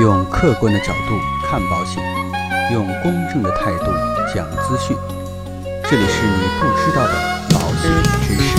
用客观的角度看保险，用公正的态度讲资讯。这里是你不知道的保险知识。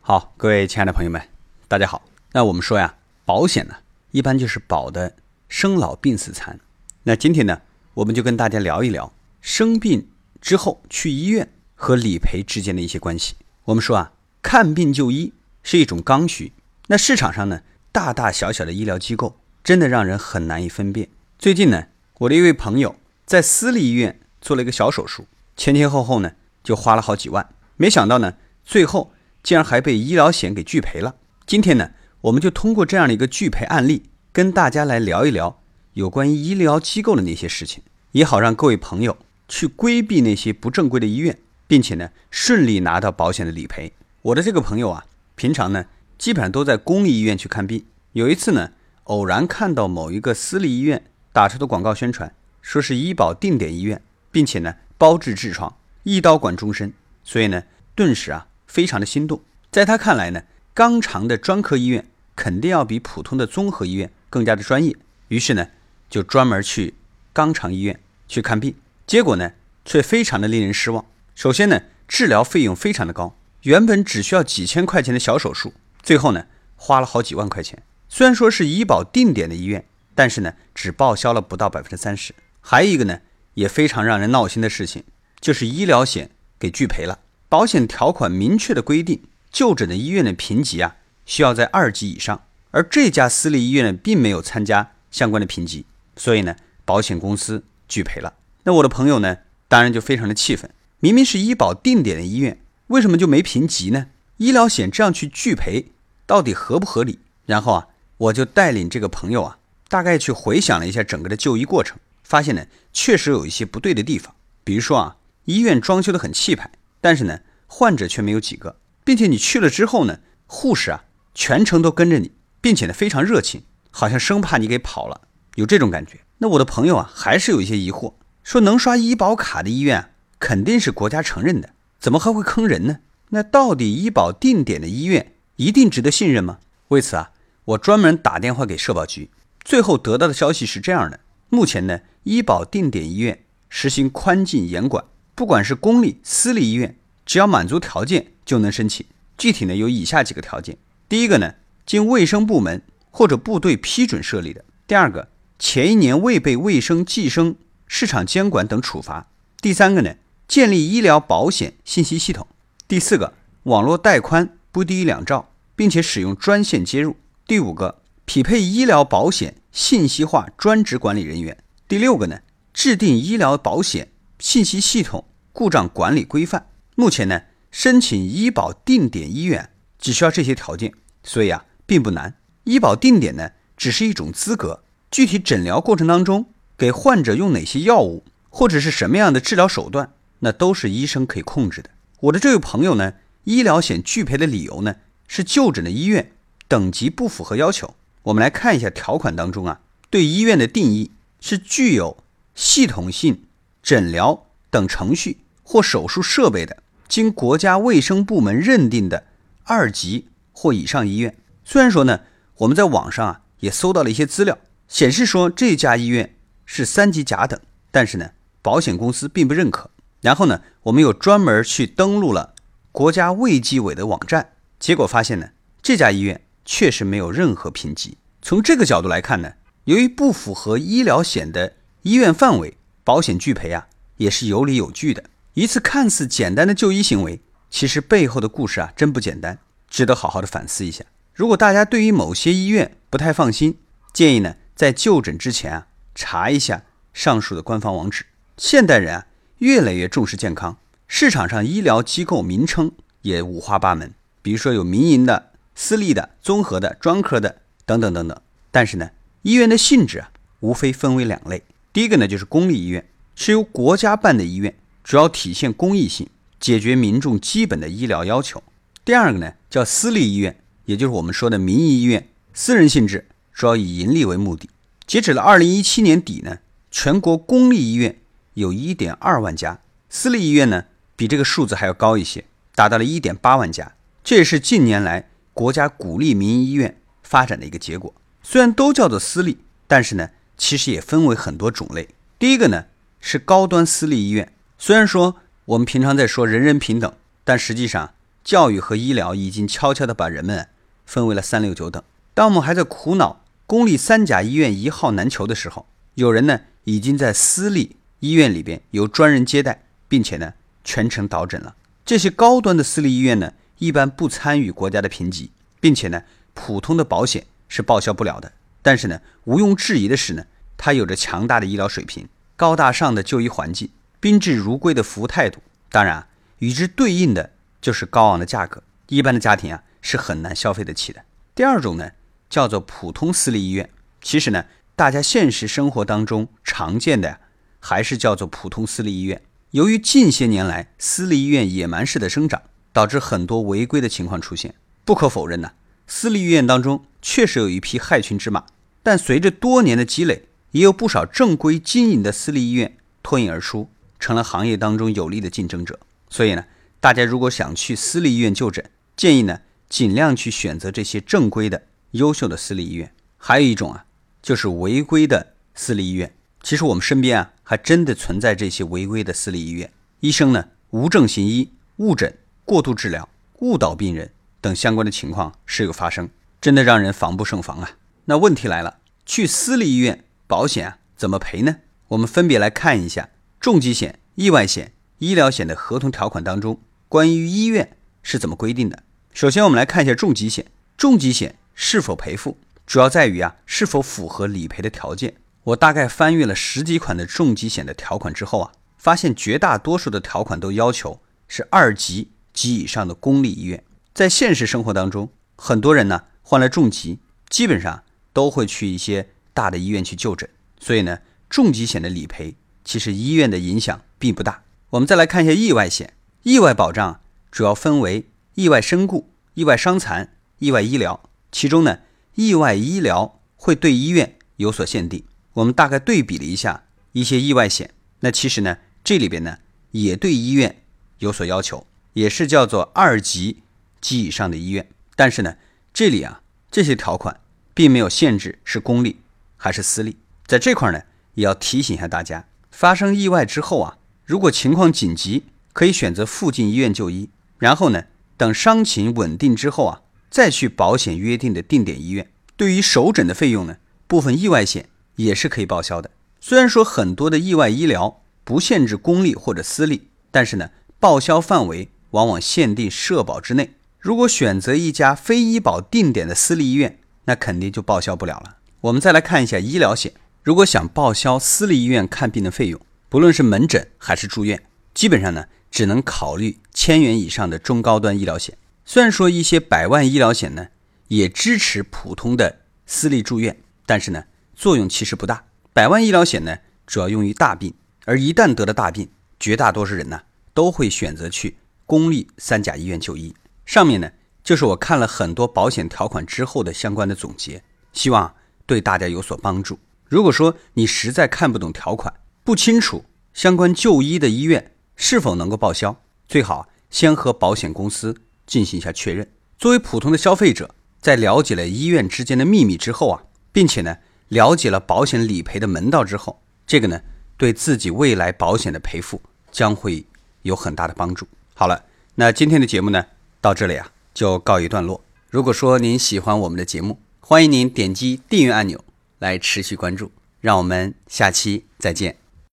好，各位亲爱的朋友们，大家好。那我们说呀，保险呢，一般就是保的生老病死残。那今天呢，我们就跟大家聊一聊生病之后去医院和理赔之间的一些关系。我们说啊，看病就医是一种刚需。那市场上呢，大大小小的医疗机构真的让人很难以分辨。最近呢，我的一位朋友在私立医院做了一个小手术，前前后后呢就花了好几万，没想到呢，最后竟然还被医疗险给拒赔了。今天呢，我们就通过这样的一个拒赔案例，跟大家来聊一聊有关于医疗机构的那些事情，也好让各位朋友去规避那些不正规的医院，并且呢，顺利拿到保险的理赔。我的这个朋友啊，平常呢，基本上都在公立医院去看病。有一次呢，偶然看到某一个私立医院打出的广告宣传，说是医保定点医院，并且呢，包治痔疮，一刀管终身，所以呢，顿时啊，非常的心动。在他看来呢，肛肠的专科医院肯定要比普通的综合医院更加的专业，于是呢，就专门去肛肠医院去看病。结果呢，却非常的令人失望。首先呢，治疗费用非常的高，原本只需要几千块钱的小手术，最后呢，花了好几万块钱。虽然说是医保定点的医院，但是呢，只报销了不到百分之三十。还有一个呢，也非常让人闹心的事情，就是医疗险给拒赔了。保险条款明确的规定，就诊的医院的评级啊，需要在二级以上，而这家私立医院呢，并没有参加相关的评级，所以呢，保险公司拒赔了。那我的朋友呢，当然就非常的气愤，明明是医保定点的医院，为什么就没评级呢？医疗险这样去拒赔，到底合不合理？然后啊，我就带领这个朋友啊，大概去回想了一下整个的就医过程，发现呢，确实有一些不对的地方。比如说啊，医院装修的很气派，但是呢，患者却没有几个，并且你去了之后呢，护士啊，全程都跟着你，并且呢，非常热情，好像生怕你给跑了，有这种感觉。那我的朋友啊，还是有一些疑惑，说能刷医保卡的医院啊，肯定是国家承认的，怎么还会坑人呢？那到底医保定点的医院一定值得信任吗？为此啊，我专门打电话给社保局，最后得到的消息是这样的：目前呢，医保定点医院实行宽进严管，不管是公立、私立医院，只要满足条件就能申请。具体呢有以下几个条件：第一个呢，经卫生部门或者部队批准设立的；第二个，前一年未被卫生计生、市场监管等处罚；第三个呢，建立医疗保险信息系统；第四个，网络带宽不低于两兆。并且使用专线接入。第五个，匹配医疗保险信息化专职管理人员。第六个呢，制定医疗保险信息系统故障管理规范。目前呢，申请医保定点医院只需要这些条件，所以啊，并不难。医保定点呢，只是一种资格，具体诊疗过程当中给患者用哪些药物，或者是什么样的治疗手段，那都是医生可以控制的。我的这位朋友呢，医疗险拒赔的理由呢？是就诊的医院等级不符合要求。我们来看一下条款当中啊，对医院的定义是具有系统性诊疗等程序或手术设备的，经国家卫生部门认定的二级或以上医院。虽然说呢，我们在网上啊也搜到了一些资料，显示说这家医院是三级甲等，但是呢，保险公司并不认可。然后呢，我们又专门去登录了国家卫计委的网站。结果发现呢，这家医院确实没有任何评级。从这个角度来看呢，由于不符合医疗险的医院范围，保险拒赔啊也是有理有据的。一次看似简单的就医行为，其实背后的故事啊真不简单，值得好好的反思一下。如果大家对于某些医院不太放心，建议呢在就诊之前啊查一下上述的官方网址。现代人啊越来越重视健康，市场上医疗机构名称也五花八门。比如说有民营的、私立的、综合的、专科的等等等等，但是呢，医院的性质啊，无非分为两类。第一个呢，就是公立医院，是由国家办的医院，主要体现公益性，解决民众基本的医疗要求。第二个呢，叫私立医院，也就是我们说的民营医院，私人性质，主要以盈利为目的。截止了二零一七年底呢，全国公立医院有一点二万家，私立医院呢，比这个数字还要高一些，达到了一点八万家。这也是近年来国家鼓励民营医院发展的一个结果。虽然都叫做私立，但是呢，其实也分为很多种类。第一个呢是高端私立医院。虽然说我们平常在说人人平等，但实际上教育和医疗已经悄悄地把人们分为了三六九等。当我们还在苦恼公立三甲医院一号难求的时候，有人呢已经在私立医院里边有专人接待，并且呢全程导诊了。这些高端的私立医院呢，一般不参与国家的评级，并且呢普通的保险是报销不了的。但是呢，毋庸置疑的是呢，它有着强大的医疗水平、高大上的就医环境。宾至如归的服务态度，当然啊与之对应的就是高昂的价格，一般的家庭啊是很难消费得起的。第二种呢叫做普通私立医院，其实呢大家现实生活当中常见的还是叫做普通私立医院。由于近些年来私立医院野蛮式的生长，导致很多违规的情况出现。不可否认呢，私立医院当中确实有一批害群之马，但随着多年的积累，也有不少正规经营的私立医院脱颖而出。成了行业当中有力的竞争者，所以呢，大家如果想去私立医院就诊，建议呢尽量去选择这些正规的、优秀的私立医院。还有一种啊，就是违规的私立医院。其实我们身边啊，还真的存在这些违规的私立医院，医生呢无证行医、误诊、过度治疗、误导病人等相关的情况时有发生，真的让人防不胜防啊。那问题来了，去私立医院保险啊怎么赔呢？我们分别来看一下。重疾险、意外险、医疗险的合同条款当中，关于医院是怎么规定的？首先，我们来看一下重疾险。重疾险是否赔付，主要在于啊是否符合理赔的条件。我大概翻阅了十几款的重疾险的条款之后啊，发现绝大多数的条款都要求是二级及以上的公立医院。在现实生活当中，很多人呢患了重疾，基本上都会去一些大的医院去就诊，所以呢，重疾险的理赔。其实医院的影响并不大。我们再来看一下意外险，意外保障主要分为意外身故、意外伤残、意外医疗。其中呢，意外医疗会对医院有所限定。我们大概对比了一下一些意外险，那其实呢，这里边呢也对医院有所要求，也是叫做二级及以上的医院。但是呢，这里啊这些条款并没有限制是公立还是私立。在这块呢，也要提醒一下大家。发生意外之后啊，如果情况紧急，可以选择附近医院就医。然后呢，等伤情稳定之后啊，再去保险约定的定点医院。对于首诊的费用呢，部分意外险也是可以报销的。虽然说很多的意外医疗不限制公立或者私立，但是呢，报销范围往往限定社保之内。如果选择一家非医保定点的私立医院，那肯定就报销不了了。我们再来看一下医疗险。如果想报销私立医院看病的费用，不论是门诊还是住院，基本上呢只能考虑千元以上的中高端医疗险。虽然说一些百万医疗险呢也支持普通的私立住院，但是呢作用其实不大。百万医疗险呢主要用于大病，而一旦得了大病，绝大多数人呢都会选择去公立三甲医院就医。上面呢就是我看了很多保险条款之后的相关的总结，希望对大家有所帮助。如果说你实在看不懂条款，不清楚相关就医的医院是否能够报销，最好先和保险公司进行一下确认。作为普通的消费者，在了解了医院之间的秘密之后啊，并且呢了解了保险理赔的门道之后，这个呢对自己未来保险的赔付将会有很大的帮助。好了，那今天的节目呢到这里啊就告一段落。如果说您喜欢我们的节目，欢迎您点击订阅按钮。来持续关注，让我们下期再见。